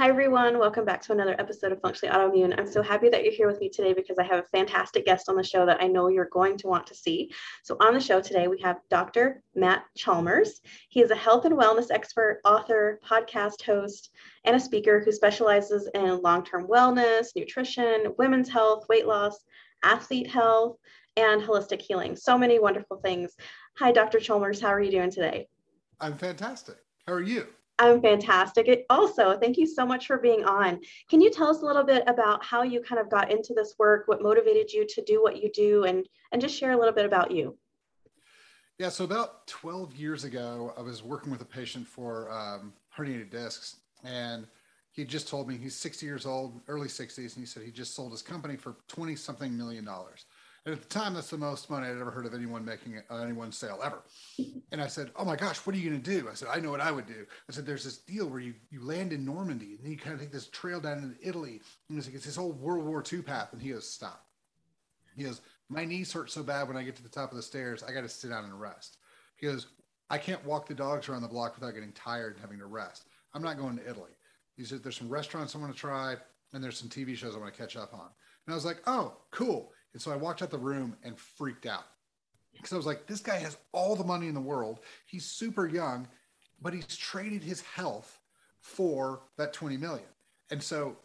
Hi, everyone. Welcome back to another episode of Functionally Autoimmune. I'm so happy that you're here with me today because I have a fantastic guest on the show that I know you're going to want to see. So, on the show today, we have Dr. Matt Chalmers. He is a health and wellness expert, author, podcast host, and a speaker who specializes in long term wellness, nutrition, women's health, weight loss, athlete health, and holistic healing. So many wonderful things. Hi, Dr. Chalmers. How are you doing today? I'm fantastic. How are you? I'm fantastic. It also, thank you so much for being on. Can you tell us a little bit about how you kind of got into this work, what motivated you to do what you do, and and just share a little bit about you? Yeah, so about 12 years ago, I was working with a patient for um, herniated discs, and he just told me he's 60 years old, early 60s, and he said he just sold his company for 20 something million dollars. And at the time, that's the most money I'd ever heard of anyone making uh, anyone's sale ever. And I said, "Oh my gosh, what are you going to do?" I said, "I know what I would do." I said, "There's this deal where you you land in Normandy, and then you kind of take this trail down into Italy, and it's, like, it's this whole World War II path." And he goes, "Stop." He goes, "My knees hurt so bad when I get to the top of the stairs, I got to sit down and rest." He goes, "I can't walk the dogs around the block without getting tired and having to rest. I'm not going to Italy." He said, "There's some restaurants I want to try, and there's some TV shows I want to catch up on." And I was like, "Oh, cool." And so I walked out the room and freaked out because I was like, this guy has all the money in the world. He's super young, but he's traded his health for that 20 million. And so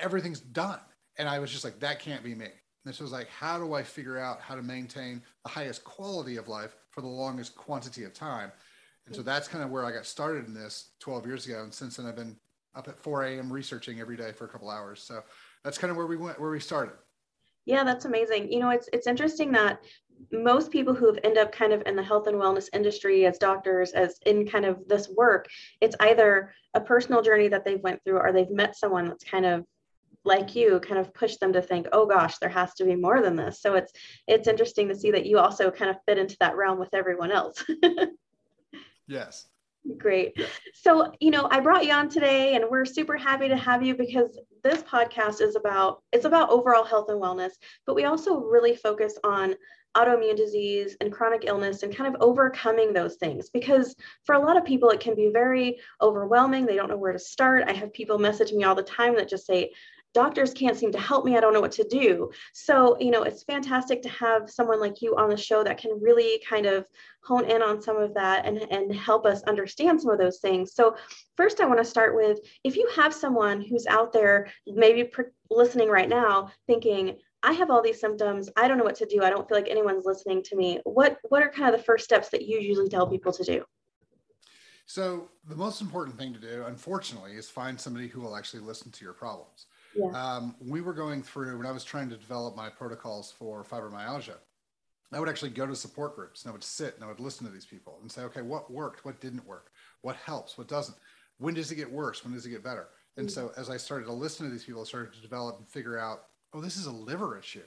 everything's done. And I was just like, that can't be me. And so I was like, how do I figure out how to maintain the highest quality of life for the longest quantity of time? And so that's kind of where I got started in this 12 years ago. And since then, I've been up at 4 a.m. researching every day for a couple hours. So that's kind of where we went, where we started. Yeah, that's amazing. You know, it's it's interesting that most people who have end up kind of in the health and wellness industry as doctors as in kind of this work it's either a personal journey that they've went through or they've met someone that's kind of like you kind of pushed them to think oh gosh there has to be more than this. So it's it's interesting to see that you also kind of fit into that realm with everyone else. Yes Great. So, you know, I brought you on today and we're super happy to have you because this podcast is about it's about overall health and wellness, but we also really focus on autoimmune disease and chronic illness and kind of overcoming those things because for a lot of people it can be very overwhelming. They don't know where to start. I have people message me all the time that just say, doctors can't seem to help me. I don't know what to do. So, you know, it's fantastic to have someone like you on the show that can really kind of hone in on some of that and, and help us understand some of those things. So, first, I want to start with if you have someone who's out there, maybe listening right now, thinking, I have all these symptoms. I don't know what to do. I don't feel like anyone's listening to me. What what are kind of the first steps that you usually tell people to do? So the most important thing to do, unfortunately, is find somebody who will actually listen to your problems. Yeah. Um, we were going through when I was trying to develop my protocols for fibromyalgia. I would actually go to support groups and I would sit and I would listen to these people and say, okay, what worked? What didn't work? What helps? What doesn't? When does it get worse? When does it get better? And so as I started to listen to these people, I started to develop and figure out, oh, this is a liver issue.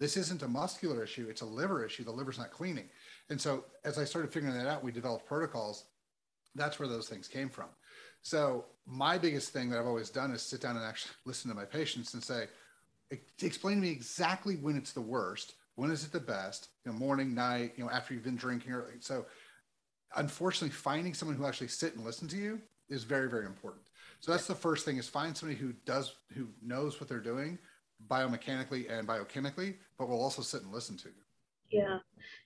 This isn't a muscular issue. It's a liver issue. The liver's not cleaning. And so as I started figuring that out, we developed protocols. That's where those things came from. So my biggest thing that I've always done is sit down and actually listen to my patients and say, explain to me exactly when it's the worst, when is it the best, you know, morning, night, you know, after you've been drinking. Or, so unfortunately, finding someone who actually sit and listen to you is very, very important. So that's the first thing is find somebody who does, who knows what they're doing biomechanically and biochemically, but will also sit and listen to you. Yeah.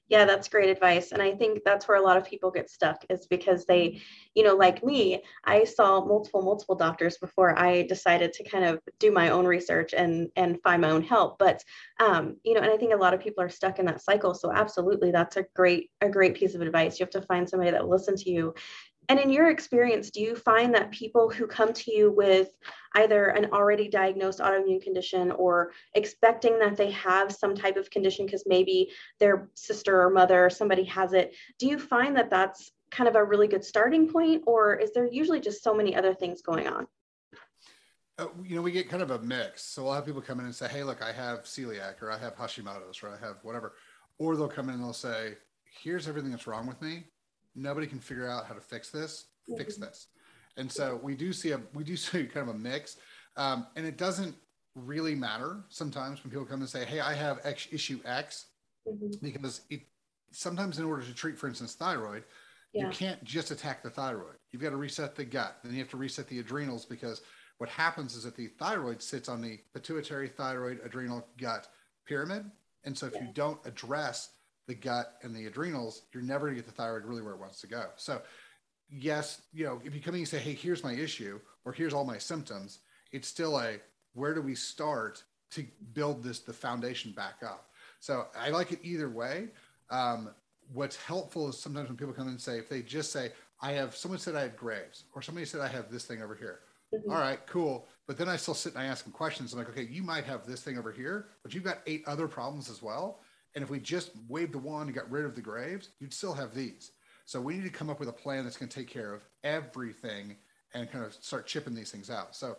Yeah, that's great advice. And I think that's where a lot of people get stuck is because they, you know, like me, I saw multiple, multiple doctors before I decided to kind of do my own research and and find my own help. But um, you know, and I think a lot of people are stuck in that cycle. So absolutely that's a great, a great piece of advice. You have to find somebody that will listen to you and in your experience, do you find that people who come to you with either an already diagnosed autoimmune condition or expecting that they have some type of condition because maybe their sister or mother or somebody has it, do you find that that's kind of a really good starting point, or is there usually just so many other things going on? Uh, you know, we get kind of a mix. So lot of people come in and say, "Hey, look, I have celiac, or I have Hashimoto's, or I have whatever," or they'll come in and they'll say, "Here's everything that's wrong with me nobody can figure out how to fix this fix mm-hmm. this and so we do see a we do see kind of a mix um, and it doesn't really matter sometimes when people come and say hey i have X issue x mm-hmm. because it sometimes in order to treat for instance thyroid yeah. you can't just attack the thyroid you've got to reset the gut then you have to reset the adrenals because what happens is that the thyroid sits on the pituitary, thyroid, adrenal, gut pyramid. And so if you don't address the gut and the adrenals, you're never going to get the thyroid really where it wants to go. So, yes, you know, if you come in and say, hey, here's my issue, or here's all my symptoms, it's still a where do we start to build this the foundation back up. So I like it either way. Um, what's helpful is sometimes when people come in and say, if they just say, I have someone said I had Graves, or somebody said I have this thing over here. Mm-hmm. All right, cool. But then I still sit and I ask them questions. I'm like, okay, you might have this thing over here, but you've got eight other problems as well. And if we just waved the wand and got rid of the Graves, you'd still have these. So we need to come up with a plan that's going to take care of everything and kind of start chipping these things out. So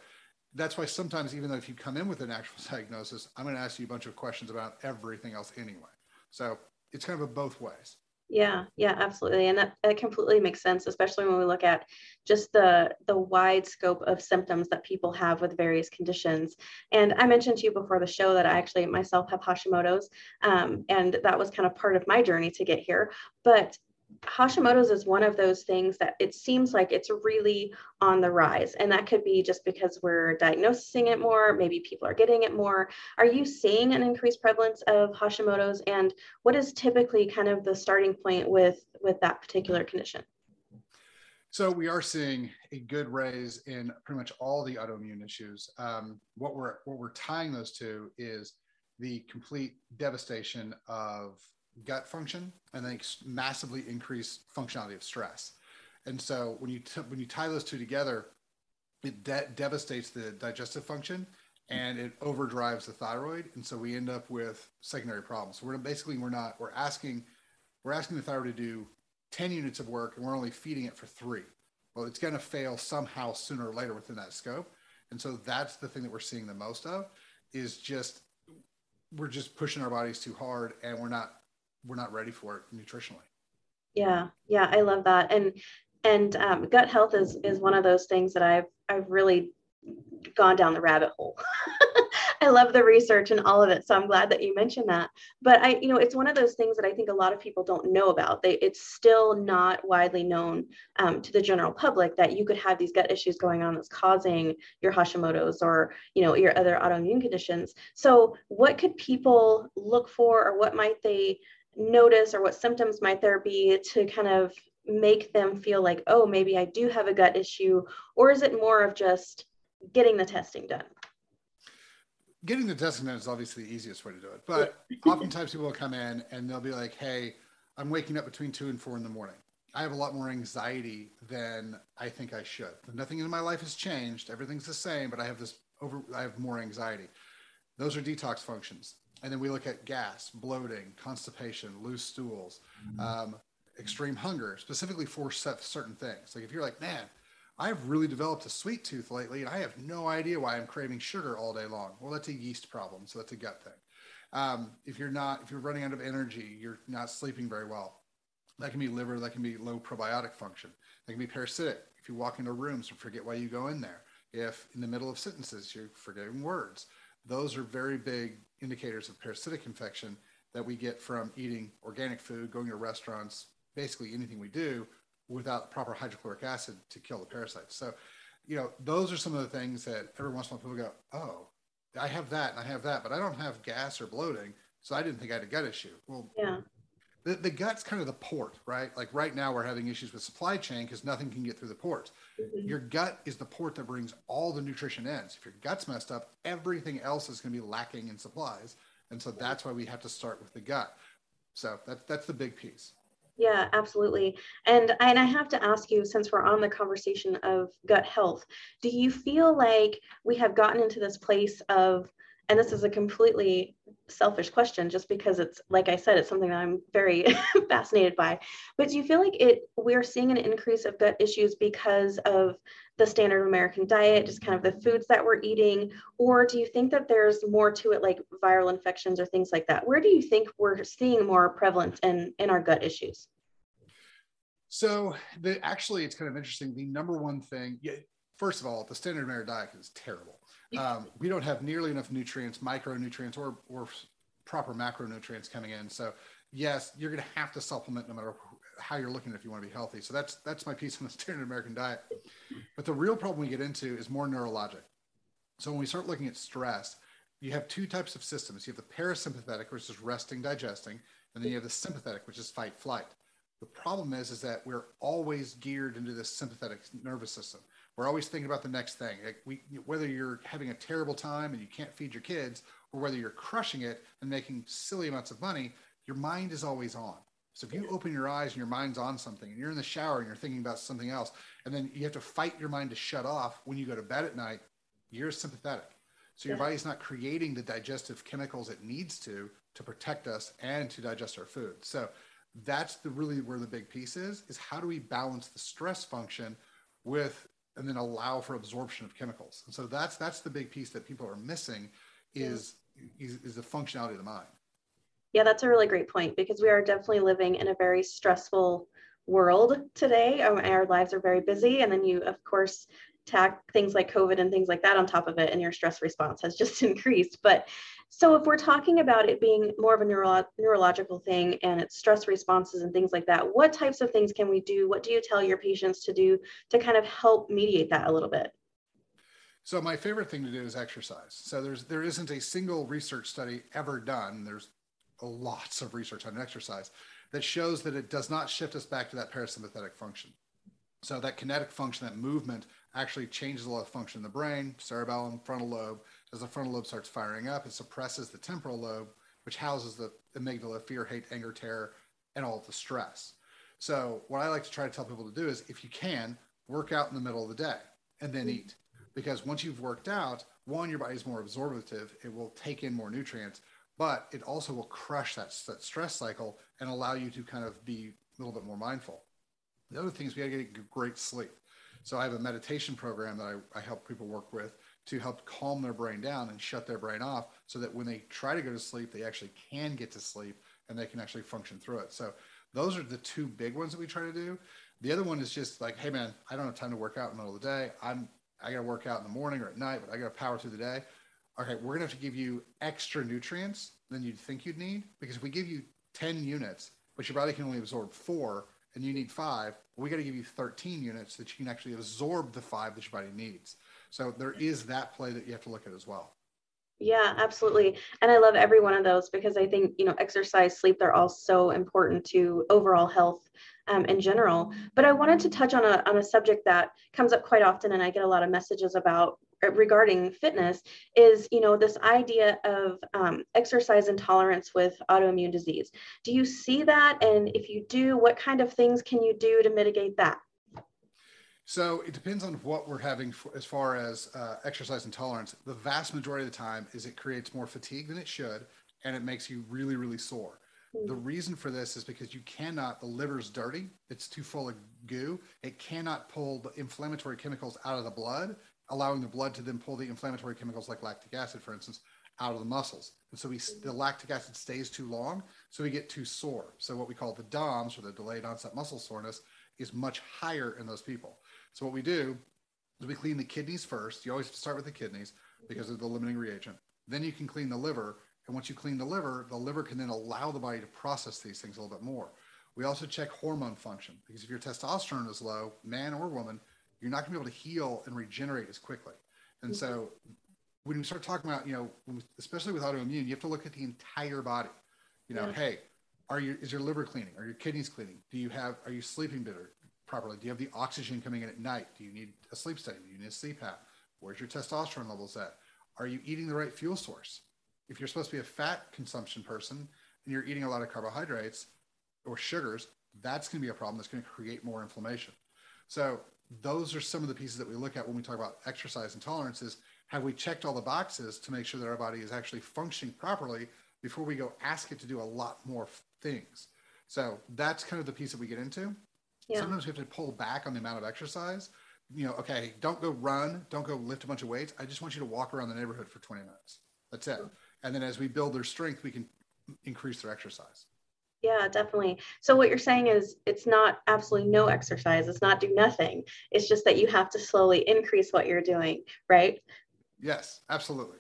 that's why sometimes, even though if you come in with an actual diagnosis, I'm going to ask you a bunch of questions about everything else anyway. So it's kind of a both ways. Yeah, yeah, absolutely. And that, that completely makes sense, especially when we look at just the the wide scope of symptoms that people have with various conditions. And I mentioned to you before the show that I actually myself have Hashimoto's, um, and that was kind of part of my journey to get here. But Hashimoto's is one of those things that it seems like it's really on the rise. And that could be just because we're diagnosing it more, maybe people are getting it more. Are you seeing an increased prevalence of Hashimoto's? And what is typically kind of the starting point with, with that particular condition? So we are seeing a good raise in pretty much all the autoimmune issues. Um, what we're what we're tying those to is the complete devastation of gut function and then massively increase functionality of stress. And so when you t- when you tie those two together, it de- devastates the digestive function and it overdrives the thyroid, and so we end up with secondary problems. So we're basically we're not we're asking we're asking the thyroid to do 10 units of work and we're only feeding it for three. Well, it's going to fail somehow sooner or later within that scope. And so that's the thing that we're seeing the most of is just we're just pushing our bodies too hard and we're not we're not ready for it nutritionally. Yeah, yeah, I love that. And and um, gut health is is one of those things that I've I've really gone down the rabbit hole. I love the research and all of it. So I'm glad that you mentioned that. But I, you know, it's one of those things that I think a lot of people don't know about. They, it's still not widely known um, to the general public that you could have these gut issues going on that's causing your Hashimoto's or, you know, your other autoimmune conditions. So what could people look for or what might they notice or what symptoms might there be to kind of make them feel like, oh, maybe I do have a gut issue? Or is it more of just getting the testing done? getting the testing done is obviously the easiest way to do it. But oftentimes people will come in and they'll be like, hey, I'm waking up between two and four in the morning. I have a lot more anxiety than I think I should. Nothing in my life has changed. Everything's the same, but I have this over, I have more anxiety. Those are detox functions. And then we look at gas, bloating, constipation, loose stools, mm-hmm. um, extreme hunger, specifically for certain things. Like if you're like, man, I've really developed a sweet tooth lately, and I have no idea why I'm craving sugar all day long. Well, that's a yeast problem, so that's a gut thing. Um, if you're not, if you're running out of energy, you're not sleeping very well. That can be liver. That can be low probiotic function. That can be parasitic. If you walk into rooms and forget why you go in there. If in the middle of sentences you're forgetting words, those are very big indicators of parasitic infection that we get from eating organic food, going to restaurants, basically anything we do without proper hydrochloric acid to kill the parasites. So, you know, those are some of the things that every once in a while people go, oh, I have that and I have that, but I don't have gas or bloating. So I didn't think I had a gut issue. Well, yeah. The, the gut's kind of the port, right? Like right now, we're having issues with supply chain because nothing can get through the ports. Mm-hmm. Your gut is the port that brings all the nutrition in. So if your gut's messed up, everything else is going to be lacking in supplies. And so that's why we have to start with the gut. So that's that's the big piece. Yeah, absolutely. And and I have to ask you, since we're on the conversation of gut health, do you feel like we have gotten into this place of, and this is a completely selfish question, just because it's like I said, it's something that I'm very fascinated by. But do you feel like it we're seeing an increase of gut issues because of the standard American diet, just kind of the foods that we're eating? Or do you think that there's more to it, like viral infections or things like that? Where do you think we're seeing more prevalence in, in our gut issues? So, the, actually, it's kind of interesting. The number one thing, yeah, first of all, the standard American diet is terrible. Um, we don't have nearly enough nutrients, micronutrients, or, or proper macronutrients coming in. So, yes, you're going to have to supplement no matter how you're looking if you want to be healthy. So that's that's my piece on the standard American diet. But the real problem we get into is more neurologic. So when we start looking at stress, you have two types of systems. You have the parasympathetic, which is resting, digesting, and then you have the sympathetic, which is fight, flight. The problem is, is that we're always geared into this sympathetic nervous system. We're always thinking about the next thing. Like we, whether you're having a terrible time and you can't feed your kids, or whether you're crushing it and making silly amounts of money, your mind is always on. So if you open your eyes and your mind's on something, and you're in the shower and you're thinking about something else, and then you have to fight your mind to shut off when you go to bed at night, you're sympathetic. So your body's not creating the digestive chemicals it needs to to protect us and to digest our food. So that's the really where the big piece is is how do we balance the stress function with and then allow for absorption of chemicals. And so that's that's the big piece that people are missing is yeah. is, is the functionality of the mind. Yeah, that's a really great point because we are definitely living in a very stressful world today. Um, our lives are very busy, and then you, of course, tack things like COVID and things like that on top of it, and your stress response has just increased. But so, if we're talking about it being more of a neuro- neurological thing and it's stress responses and things like that, what types of things can we do? What do you tell your patients to do to kind of help mediate that a little bit? So my favorite thing to do is exercise. So there's there isn't a single research study ever done. There's lots of research on exercise that shows that it does not shift us back to that parasympathetic function. So that kinetic function, that movement, actually changes a lot of function in the brain, cerebellum, frontal lobe. As the frontal lobe starts firing up, it suppresses the temporal lobe, which houses the amygdala, fear, hate, anger, terror, and all of the stress. So what I like to try to tell people to do is, if you can, work out in the middle of the day and then mm-hmm. eat. Because once you've worked out, one, your body's more absorptive. It will take in more nutrients but it also will crush that, that stress cycle and allow you to kind of be a little bit more mindful. The other thing is we got to get great sleep. So I have a meditation program that I, I help people work with to help calm their brain down and shut their brain off so that when they try to go to sleep, they actually can get to sleep and they can actually function through it. So those are the two big ones that we try to do. The other one is just like, hey man, I don't have time to work out in the middle of the day. I'm I got to work out in the morning or at night, but I got to power through the day okay, we're gonna have to give you extra nutrients than you'd think you'd need because if we give you 10 units, but your body can only absorb four and you need five, we got to give you 13 units that you can actually absorb the five that your body needs. So there is that play that you have to look at as well. Yeah, absolutely. And I love every one of those because I think, you know, exercise, sleep, they're all so important to overall health um, in general. But I wanted to touch on a, on a subject that comes up quite often and I get a lot of messages about uh, regarding fitness is you know this idea of um, exercise intolerance with autoimmune disease do you see that and if you do what kind of things can you do to mitigate that so it depends on what we're having for, as far as uh, exercise intolerance the vast majority of the time is it creates more fatigue than it should and it makes you really really sore mm-hmm. the reason for this is because you cannot the liver's dirty it's too full of goo it cannot pull the inflammatory chemicals out of the blood allowing the blood to then pull the inflammatory chemicals like lactic acid, for instance, out of the muscles. And so we, the lactic acid stays too long, so we get too sore. So what we call the DOMS, or the delayed onset muscle soreness, is much higher in those people. So what we do is we clean the kidneys first. You always start with the kidneys because of the limiting reagent. Then you can clean the liver. And once you clean the liver, the liver can then allow the body to process these things a little bit more. We also check hormone function because if your testosterone is low, man or woman, you're not going to be able to heal and regenerate as quickly. And so when we start talking about, you know, especially with autoimmune, you have to look at the entire body. You know, yeah. hey, are you is your liver cleaning? Are your kidneys cleaning? Do you have are you sleeping better properly? Do you have the oxygen coming in at night? Do you need a sleep study? Do you need a sleep CPAP? Where's your testosterone levels at? Are you eating the right fuel source? If you're supposed to be a fat consumption person and you're eating a lot of carbohydrates or sugars, that's going to be a problem that's going to create more inflammation. So those are some of the pieces that we look at when we talk about exercise intolerance is have we checked all the boxes to make sure that our body is actually functioning properly before we go ask it to do a lot more things so that's kind of the piece that we get into yeah. sometimes we have to pull back on the amount of exercise you know okay don't go run don't go lift a bunch of weights i just want you to walk around the neighborhood for 20 minutes that's it mm-hmm. and then as we build their strength we can increase their exercise yeah, definitely. So what you're saying is it's not absolutely no exercise. It's not do nothing. It's just that you have to slowly increase what you're doing, right? Yes, absolutely.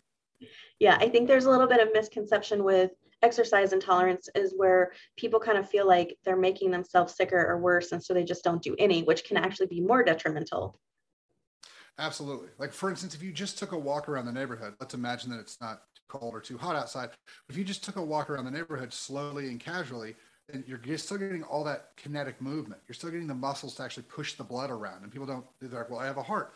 Yeah, I think there's a little bit of misconception with exercise intolerance is where people kind of feel like they're making themselves sicker or worse and so they just don't do any, which can actually be more detrimental. Absolutely. Like for instance, if you just took a walk around the neighborhood, let's imagine that it's not too cold or too hot outside. If you just took a walk around the neighborhood slowly and casually, and you're, you're still getting all that kinetic movement. You're still getting the muscles to actually push the blood around. And people don't, they're like, well, I have a heart.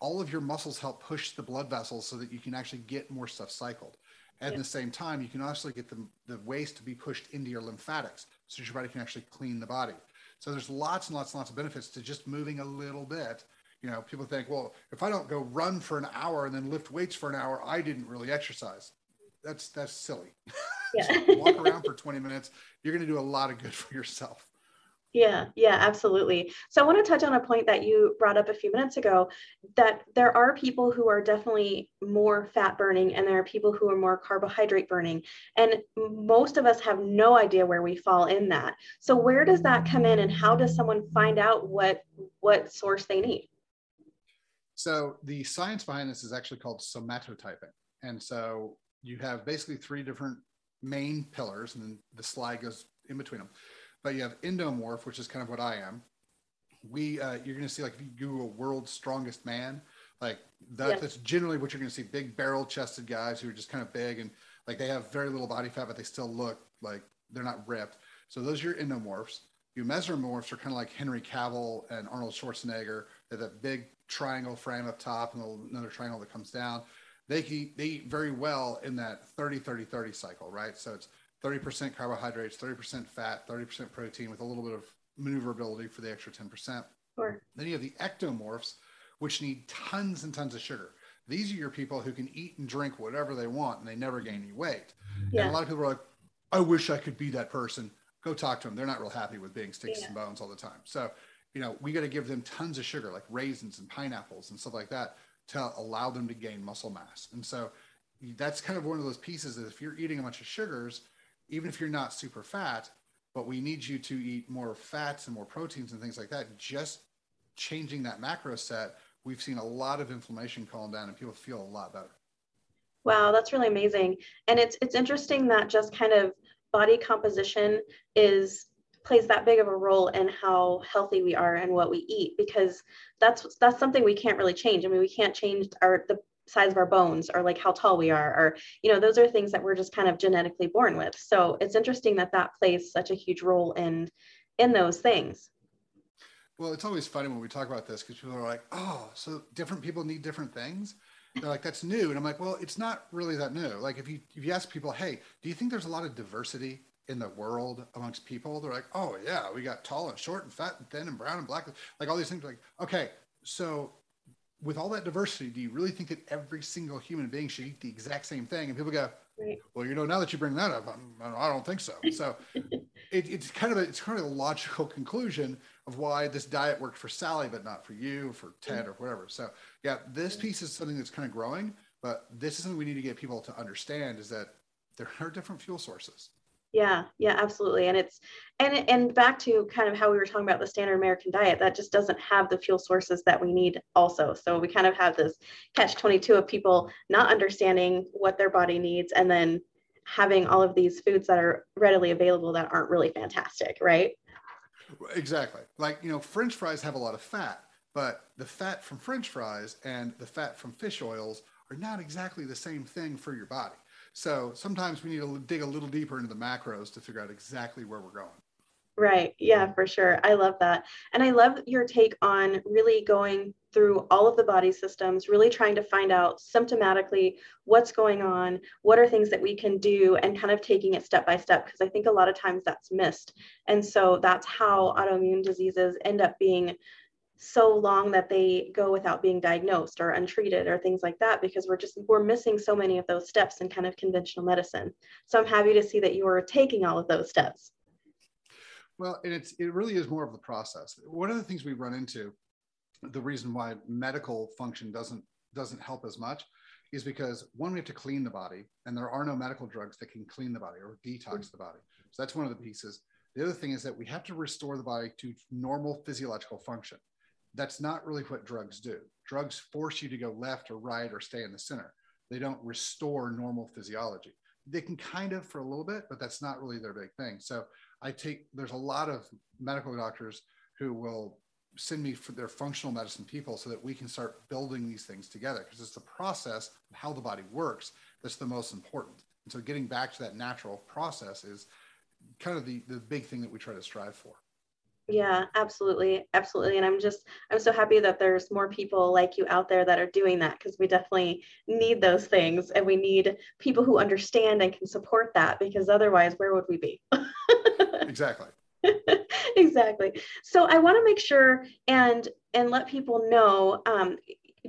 All of your muscles help push the blood vessels so that you can actually get more stuff cycled. At yeah. the same time, you can also get the, the waste to be pushed into your lymphatics so your body can actually clean the body. So there's lots and lots and lots of benefits to just moving a little bit. You know, people think, well, if I don't go run for an hour and then lift weights for an hour, I didn't really exercise. That's that's silly. Yeah. walk around for 20 minutes. You're going to do a lot of good for yourself. Yeah, yeah, absolutely. So I want to touch on a point that you brought up a few minutes ago that there are people who are definitely more fat burning and there are people who are more carbohydrate burning. And most of us have no idea where we fall in that. So where does that come in and how does someone find out what what source they need? So the science behind this is actually called somatotyping. And so you have basically three different main pillars and the slide goes in between them but you have endomorph, which is kind of what I am. We, uh, you're going to see like if you Google world's strongest man, like that, that's generally what you're going to see big barrel chested guys who are just kind of big and like they have very little body fat, but they still look like they're not ripped. So those are your endomorphs. Your mesomorphs are kind of like Henry Cavill and Arnold Schwarzenegger. They have that big triangle frame up top and another triangle that comes down. They eat, they eat very well in that 30, 30, 30 cycle, right? So it's 30% carbohydrates, 30% fat, 30% protein with a little bit of maneuverability for the extra 10%. Sure. Then you have the ectomorphs, which need tons and tons of sugar. These are your people who can eat and drink whatever they want and they never gain any weight. Yeah. And a lot of people are like, I wish I could be that person. Go talk to them. They're not real happy with being sticks yeah. and bones all the time. So, you know, we got to give them tons of sugar, like raisins and pineapples and stuff like that, to allow them to gain muscle mass. And so that's kind of one of those pieces that if you're eating a bunch of sugars, even if you're not super fat, but we need you to eat more fats and more proteins and things like that. Just changing that macro set, we've seen a lot of inflammation calm down and people feel a lot better. Wow, that's really amazing. And it's it's interesting that just kind of body composition is plays that big of a role in how healthy we are and what we eat because that's that's something we can't really change. I mean, we can't change our the size of our bones or like how tall we are or you know those are things that we're just kind of genetically born with. So it's interesting that that plays such a huge role in in those things. Well it's always funny when we talk about this because people are like oh so different people need different things? They're like that's new. And i'm like well it's not really that new. Like if you if you ask people hey do you think there's a lot of diversity in the world amongst people? They're like oh yeah we got tall and short and fat and thin and brown and black. Like all these things like okay so with all that diversity, do you really think that every single human being should eat the exact same thing? And people go, right. well, you know, now that you bring that up, I'm, I do not think so. So it, it's kind of a, it's kind of a logical conclusion of why this diet worked for Sally, but not for you, for Ted, or whatever. So yeah, this piece is something that's kind of growing, but this is something we need to get people to understand is that there are different fuel sources. Yeah, yeah, absolutely. And it's and and back to kind of how we were talking about the standard American diet, that just doesn't have the fuel sources that we need also. So we kind of have this catch 22 of people not understanding what their body needs and then having all of these foods that are readily available that aren't really fantastic, right? Exactly. Like, you know, french fries have a lot of fat, but the fat from french fries and the fat from fish oils are not exactly the same thing for your body. So sometimes we need to dig a little deeper into the macros to figure out exactly where we're going. Right. Yeah, for sure. I love that. And I love your take on really going through all of the body systems, really trying to find out symptomatically what's going on, what are things that we can do, and kind of taking it step by step, because I think a lot of times that's missed. And so that's how autoimmune diseases end up being so long that they go without being diagnosed or untreated or things like that because we're just we're missing so many of those steps in kind of conventional medicine. So i'm happy to see that you are taking all of those steps. Well and it's it really is more of the process. One of the things we run into the reason why medical function doesn't doesn't help as much is because one we have to clean the body and there are no medical drugs that can clean the body or detox the body. So that's one of the pieces. The other thing is that we have to restore the body to normal physiological function that's not really what drugs do. Drugs force you to go left or right or stay in the center. They don't restore normal physiology. They can kind of for a little bit, but that's not really their big thing. So I take there's a lot of medical doctors who will send me for their functional medicine people so that we can start building these things together because it's the process of how the body works that's the most important. And so getting back to that natural process is kind of the, the big thing that we try to strive for. Yeah, absolutely. Absolutely. And I'm just, I'm so happy that there's more people like you out there that are doing that because we definitely need those things and we need people who understand and can support that because otherwise, where would we be? exactly. exactly. So I want to make sure and and let people know um,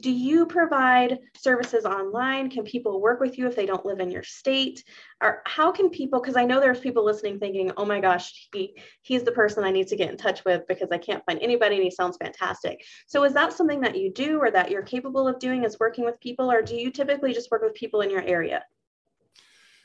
do you provide services online? Can people work with you if they don't live in your state? Or how can people because i know there's people listening thinking oh my gosh he he's the person i need to get in touch with because i can't find anybody and he sounds fantastic. So is that something that you do or that you're capable of doing is working with people? Or do you typically just work with people in your area?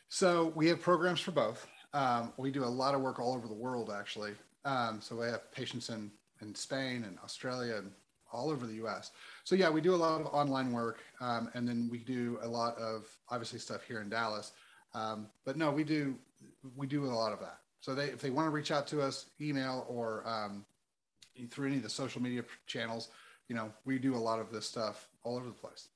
So we have programs for both. Um, we do a lot of work all over the world actually. Um, so we have patients in in spain and australia and all over the us so yeah, we do a lot of online work, um, and then we do a lot of obviously stuff here in Dallas. Um, but no, we do we do a lot of that. So they if they want to reach out to us, email or um, through any of the social media channels, you know, we do a lot of this stuff all over the place.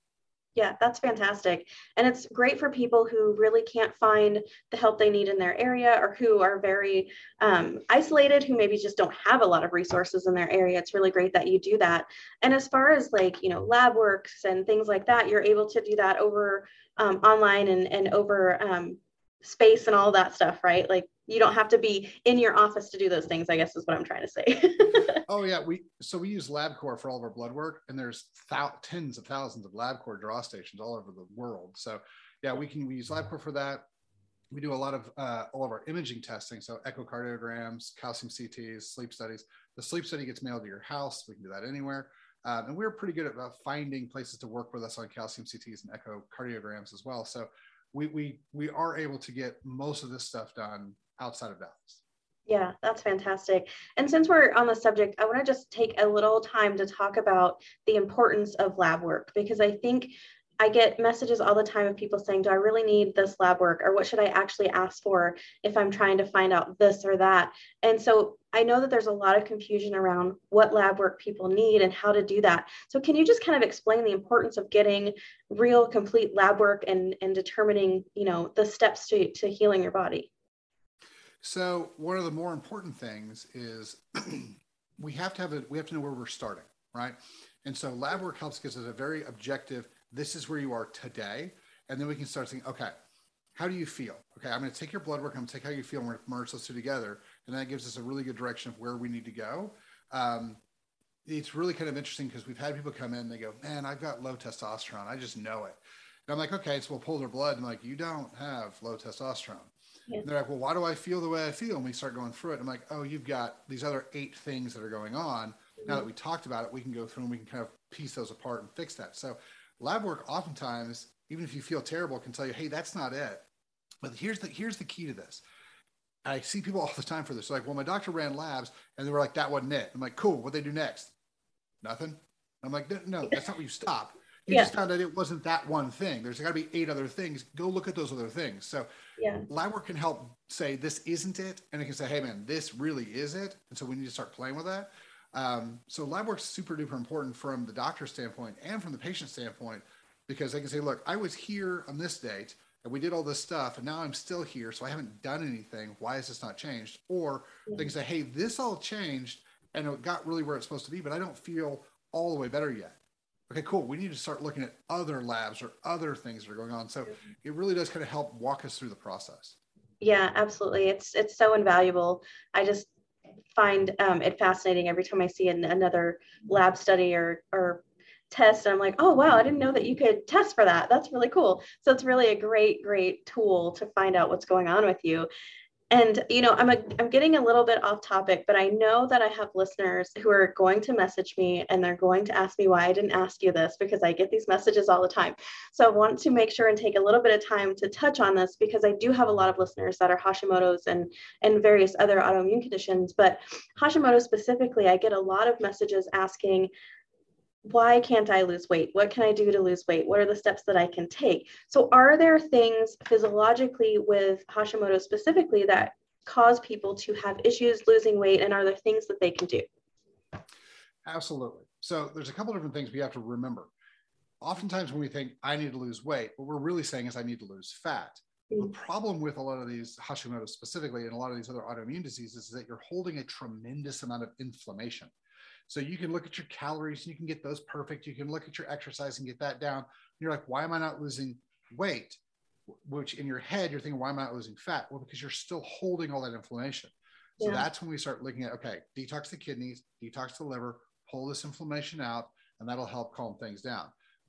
Yeah, that's fantastic. And it's great for people who really can't find the help they need in their area or who are very um, isolated, who maybe just don't have a lot of resources in their area. It's really great that you do that. And as far as like, you know, lab works and things like that, you're able to do that over um, online and, and over um, space and all that stuff, right? Like you don't have to be in your office to do those things, I guess is what I'm trying to say. oh yeah. We, so we use LabCorp for all of our blood work and there's thou- tens of thousands of LabCorp draw stations all over the world. So yeah, we can, we use LabCorp for that. We do a lot of, uh, all of our imaging testing. So echocardiograms, calcium CTs, sleep studies. The sleep study gets mailed to your house. We can do that anywhere. Um, and we're pretty good at finding places to work with us on calcium CTs and echocardiograms as well. So we we we are able to get most of this stuff done outside of Dallas. Yeah, that's fantastic. And since we're on the subject, I want to just take a little time to talk about the importance of lab work because I think I get messages all the time of people saying, Do I really need this lab work? Or what should I actually ask for if I'm trying to find out this or that? And so I know that there's a lot of confusion around what lab work people need and how to do that. So, can you just kind of explain the importance of getting real, complete lab work and, and determining, you know, the steps to, to healing your body? So, one of the more important things is we have to have a, we have to know where we're starting, right? And so, lab work helps gives us a very objective this is where you are today. And then we can start saying, okay, how do you feel? Okay, I'm going to take your blood work. I'm going to take how you feel. and We're going to merge those two together. And that gives us a really good direction of where we need to go. Um, it's really kind of interesting because we've had people come in they go, man, I've got low testosterone. I just know it. And I'm like, okay, so we'll pull their blood. And I'm like, you don't have low testosterone. They're like, well, why do I feel the way I feel? And we start going through it. I'm like, oh, you've got these other eight things that are going on. Now that we talked about it, we can go through and we can kind of piece those apart and fix that. So lab work oftentimes even if you feel terrible can tell you hey that's not it. But here's the here's the key to this. I see people all the time for this. They're like well my doctor ran labs and they were like that wasn't it. I'm like cool. What they do next? Nothing. I'm like no that's not where you stop you yeah. just found out it wasn't that one thing there's got to be eight other things go look at those other things so yeah. lab work can help say this isn't it and it can say hey man this really is it and so we need to start playing with that um, so lab work's super duper important from the doctor's standpoint and from the patient standpoint because they can say, look, I was here on this date and we did all this stuff and now I'm still here. So I haven't done anything. Why is this not changed? Or they can say, hey, this all changed and it got really where it's supposed to be, but I don't feel all the way better yet. Okay, cool. We need to start looking at other labs or other things that are going on. So it really does kind of help walk us through the process. Yeah, absolutely. It's it's so invaluable. I just find um, it fascinating every time I see an, another lab study or, or test. I'm like, oh, wow, I didn't know that you could test for that. That's really cool. So it's really a great, great tool to find out what's going on with you and you know i'm a, i'm getting a little bit off topic but i know that i have listeners who are going to message me and they're going to ask me why i didn't ask you this because i get these messages all the time. So i want to make sure and take a little bit of time to touch on this because i do have a lot of listeners that are hashimoto's and and various other autoimmune conditions. But hashimoto specifically i get a lot of messages asking why can't I lose weight? What can I do to lose weight? What are the steps that I can take? So, are there things physiologically with Hashimoto specifically that cause people to have issues losing weight? And are there things that they can do? Absolutely. So there's a couple different things we have to remember. Oftentimes when we think I need to lose weight, what we're really saying is I need to lose fat. Mm-hmm. The problem with a lot of these Hashimoto specifically and a lot of these other autoimmune diseases is that you're holding a tremendous amount of inflammation. So you can look at your calories, and you can get those perfect. You can look at your exercise and get that down. And you're like, why am I not losing weight? Which in your head, you're thinking, why am I not losing fat? Well, because you're still holding all that inflammation. So yeah. that's when we start looking at, okay, detox the kidneys, detox the liver, pull this inflammation out, and that'll help calm things down.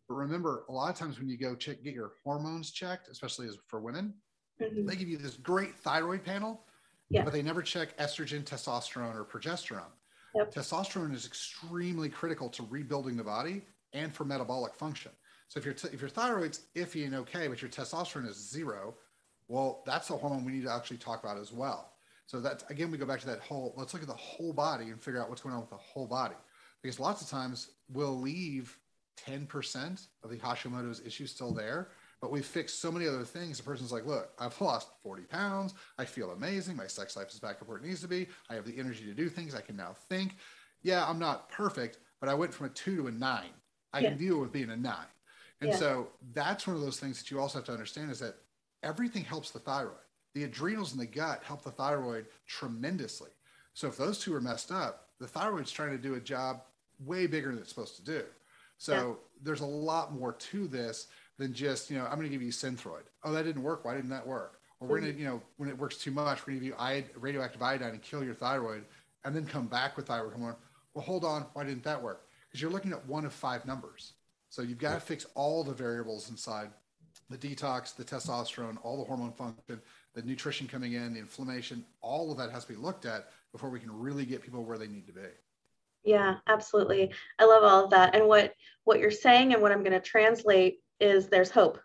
But remember, a lot of times when you go check, get your hormones checked, especially as for women, mm-hmm. they give you this great thyroid panel, yeah. but they never check estrogen, testosterone, or progesterone. Yep. Testosterone is extremely critical to rebuilding the body and for metabolic function. So if your t- if your thyroid's iffy and okay, but your testosterone is zero, well, that's a hormone we need to actually talk about as well. So that again, we go back to that whole. Let's look at the whole body and figure out what's going on with the whole body, because lots of times we'll leave 10% of the Hashimoto's issue still there, but we've fixed so many other things. The person's like, look, I've lost 40 pounds. I feel amazing. My sex life is back up where it needs to be. I have the energy to do things. I can now think. Yeah, I'm not perfect, but I went from a two to a nine. I yeah. can deal with being a nine. And yeah. so that's one of those things that you also have to understand is that everything helps the thyroid. The adrenals and the gut help the thyroid tremendously. So if those two are messed up, the thyroid's trying to do a job way bigger than it's supposed to do. So yeah. there's a lot more to this than just, you know, I'm going to give you Synthroid. Oh, that didn't work. Why didn't that work? Or we're going to, you know, when it works too much, we're going to give you iod- radioactive iodine and kill your thyroid and then come back with thyroid hormone. Well, hold on. Why didn't that work? Because you're looking at one of five numbers. So you've got to fix all the variables inside the detox, the testosterone, all the hormone function, the nutrition coming in, the inflammation, all of that has to be looked at before we can really get people where they need to be. Yeah, absolutely. I love all of that. And what what you're saying and what I'm going to translate is there's hope.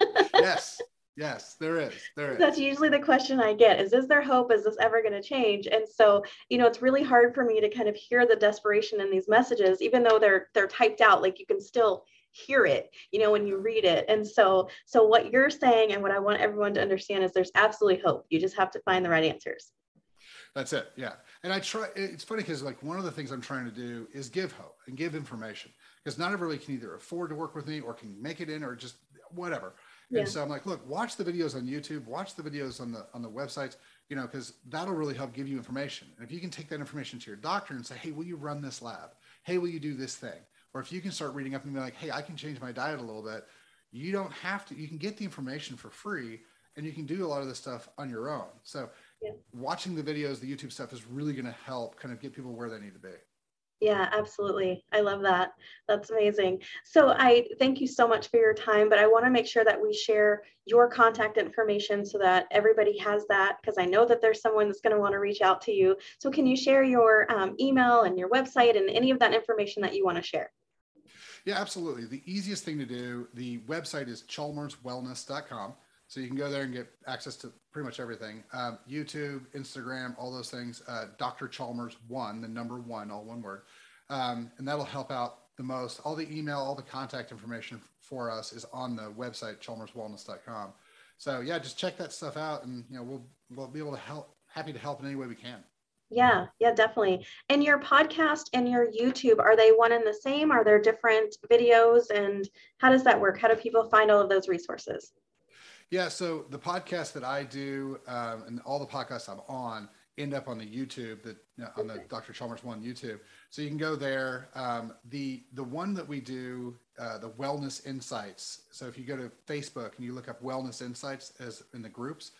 yes. Yes, there is. There is. That's usually the question I get is is there hope? Is this ever going to change? And so, you know, it's really hard for me to kind of hear the desperation in these messages even though they're they're typed out like you can still hear it, you know, when you read it. And so so what you're saying and what I want everyone to understand is there's absolutely hope. You just have to find the right answers. That's it. Yeah. And I try it's funny cuz like one of the things I'm trying to do is give hope and give information because not everybody can either afford to work with me or can make it in or just whatever. Yeah. And so I'm like, look, watch the videos on YouTube, watch the videos on the on the websites, you know, because that'll really help give you information. And if you can take that information to your doctor and say, hey, will you run this lab? Hey, will you do this thing? Or if you can start reading up and be like, hey, I can change my diet a little bit. You don't have to. You can get the information for free, and you can do a lot of this stuff on your own. So yeah. watching the videos, the YouTube stuff is really going to help kind of get people where they need to be. Yeah, absolutely. I love that. That's amazing. So I thank you so much for your time, but I want to make sure that we share your contact information so that everybody has that because I know that there's someone that's going to want to reach out to you. So can you share your um, email and your website and any of that information that you want to share? Yeah, absolutely. The easiest thing to do, the website is chalmerswellness.com. So you can go there and get access to pretty much everything. Um, YouTube, Instagram, all those things. Uh, Dr. Chalmers one, the number one, all one word, um, and that'll help out the most. All the email, all the contact information for us is on the website chalmerswellness.com. So yeah, just check that stuff out, and you know we'll we'll be able to help. Happy to help in any way we can. Yeah, yeah, definitely. And your podcast and your YouTube, are they one and the same? Are there different videos? And how does that work? How do people find all of those resources? Yeah, so the podcast that I do um, and all the podcasts I'm on end up on the YouTube that on the Dr. Chalmers one YouTube. So you can go there. Um, the the one that we do, uh, the Wellness Insights. So if you go to Facebook and you look up Wellness Insights as in the groups,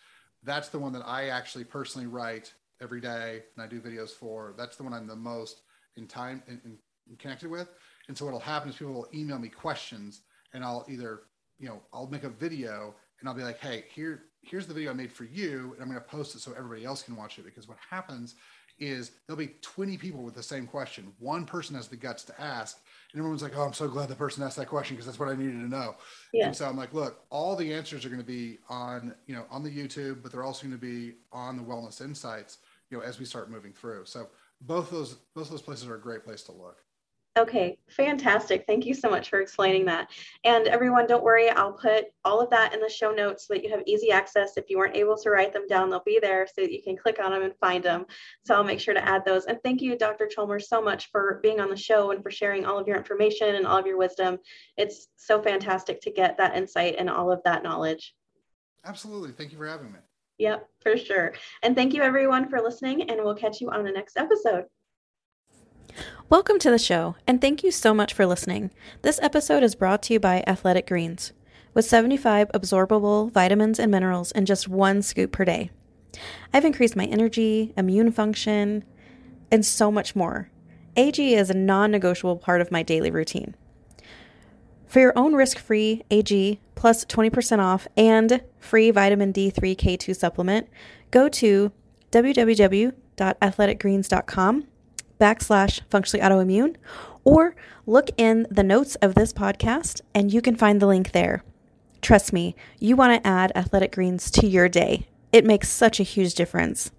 that's the one that I actually personally write every day and I do videos for. That's the one I'm the most in time in, in connected with. And so what'll happen is people will email me questions and I'll either you know I'll make a video and I'll be like, hey, here, here's the video I made for you, and I'm going to post it so everybody else can watch it. Because what happens is there'll be 20 people with the same question. One person has the guts to ask, and everyone's like, oh, I'm so glad the person asked that question because that's what I needed to know. Yeah. And so I'm like, look, all the answers are going to be on, you know, on the YouTube, but they're also going to be on the Wellness Insights, you know, as we start moving through. So both those both those places are a great place to look. Okay, fantastic. Thank you so much for explaining that. And everyone, don't worry, I'll put all of that in the show notes so that you have easy access. If you weren't able to write them down, they'll be there so that you can click on them and find them. So I'll make sure to add those. And thank you, Dr. Chalmers, so much for being on the show and for sharing all of your information and all of your wisdom. It's so fantastic to get that insight and all of that knowledge. Absolutely. Thank you for having me. Yep, for sure. And thank you, everyone, for listening, and we'll catch you on the next episode. Welcome to the show, and thank you so much for listening. This episode is brought to you by Athletic Greens, with 75 absorbable vitamins and minerals in just one scoop per day. I've increased my energy, immune function, and so much more. AG is a non negotiable part of my daily routine. For your own risk free AG plus 20% off and free vitamin D3 K2 supplement, go to www.athleticgreens.com backslash functionally autoimmune or look in the notes of this podcast and you can find the link there. Trust me, you want to add athletic greens to your day. It makes such a huge difference.